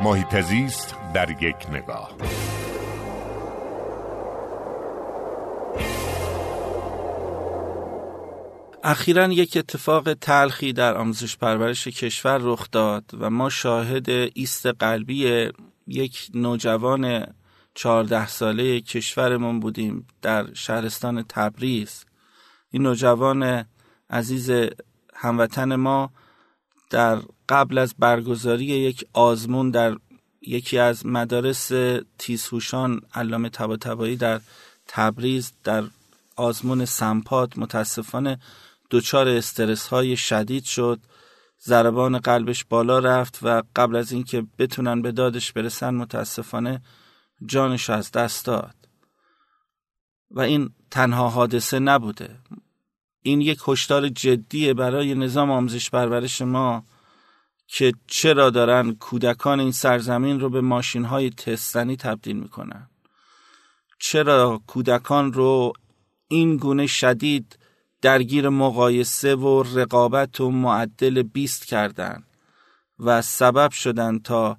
محیط زیست در یک نگاه. اخیرا یک اتفاق تلخی در آموزش پرورش کشور رخ داد و ما شاهد ایست قلبی یک نوجوان چهارده ساله کشورمون بودیم در شهرستان تبریز. این نوجوان عزیز هموطن ما در قبل از برگزاری یک آزمون در یکی از مدارس تیزهوشان علامه طباطبایی در تبریز در آزمون سمپات متاسفانه دچار استرس های شدید شد. ضربان قلبش بالا رفت و قبل از اینکه بتونن به دادش برسن متاسفانه جانش از دست داد. و این تنها حادثه نبوده. این یک هشدار جدیه برای نظام آموزش پرورش ما. که چرا دارن کودکان این سرزمین رو به ماشین های تستنی تبدیل می‌کنن؟ چرا کودکان رو این گونه شدید درگیر مقایسه و رقابت و معدل بیست کردن و سبب شدن تا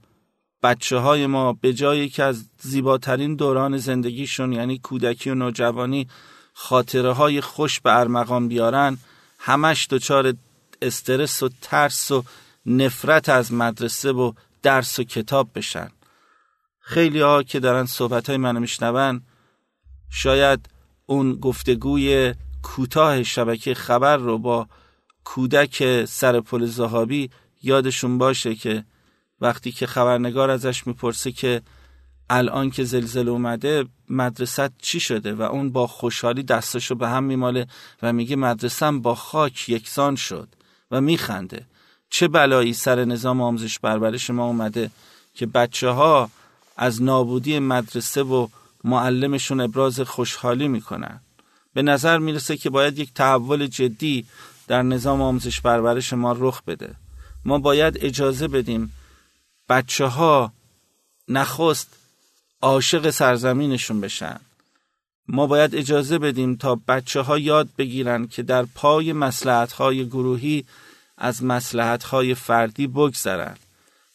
بچه های ما به جایی که از زیباترین دوران زندگیشون یعنی کودکی و نوجوانی خاطره های خوش به ارمغان بیارن همش دچار استرس و ترس و نفرت از مدرسه و درس و کتاب بشن. خیلی ها که دارن صحبت های منو میشنون شاید اون گفتگوی کوتاه شبکه خبر رو با کودک سر پل زهابی یادشون باشه که وقتی که خبرنگار ازش می‌پرسه که الان که زلزله اومده مدرسه چی شده؟ و اون با خوشحالی دستشو به هم میماله و میگه مدرسم با خاک یکسان شد و میخنده. چه بلایی سر نظام آموزش پرورش ما اومده که بچه ها از نابودی مدرسه و معلمشون ابراز خوشحالی می‌کنن؟ به نظر می‌رسه که باید یک تحول جدی در نظام آموزش پرورش ما رخ بده. ما باید اجازه بدیم بچه ها نخست عاشق سرزمینشون بشن. ما باید اجازه بدیم تا بچه ها یاد بگیرن که در پای مسلحت های گروهی از مسلحت های فردی بگذرن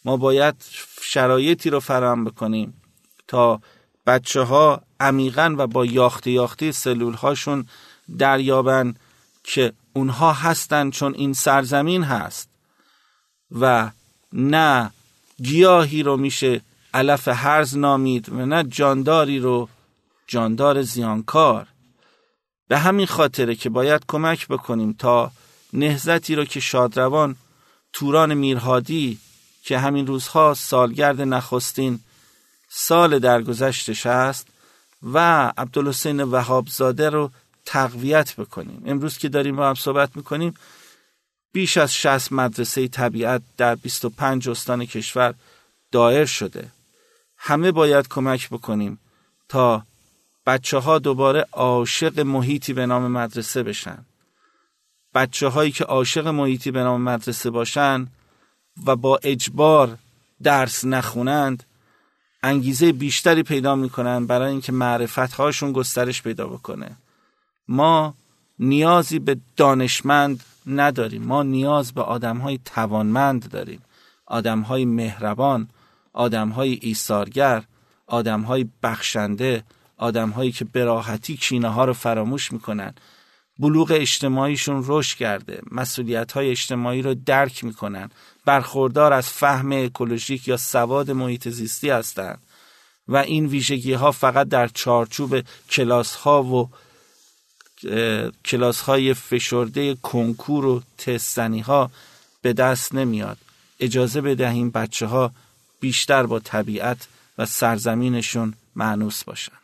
ما باید شرایطی رو فراهم بکنیم تا بچه ها عمیقا و با یاخته یاخته سلول هاشون دریابن که اونها هستن چون این سرزمین هست و نه گیاهی رو میشه علف هرز نامید و نه جانداری رو جاندار زیانکار. به همین خاطره که باید کمک بکنیم تا نهزتی رو که شادروان توران میرهادی که همین روزها سالگرد نخستین سال درگذشتش است و عبدالحسین وهابزاده رو تقویت بکنیم. امروز که داریم با هم صحبت می‌کنیم بیش از 60 مدرسه طبیعت در 25 استان کشور دایر شده. همه باید کمک بکنیم تا بچه ها دوباره عاشق محیطی به نام مدرسه بشن. بچه هایی که عاشق محیطی به نام مدرسه باشن و با اجبار درس نخونند انگیزه بیشتری پیدا می‌کنن برای اینکه معرفت هاشون گسترش پیدا بکنه. ما نیازی به دانشمند نداریم. ما نیاز به آدم های توانمند داریم. آدم های مهربان آدم های ایثارگر آدم های بخشنده آدم هایی که براحتی کینه ها رو فراموش می‌کنن. بلوغ اجتماعیشون رشد کرده. مسئولیت های اجتماعی رو درک می‌کنن. برخوردار از فهم اکولوژیک یا سواد محیط زیستی هستند و این ویژگی ها فقط در چارچوب کلاس ها و کلاس های فشرده کنکور و تستنی ها به دست نمیاد. اجازه بدهیم بچه ها بیشتر با طبیعت و سرزمینشون معنوس باشند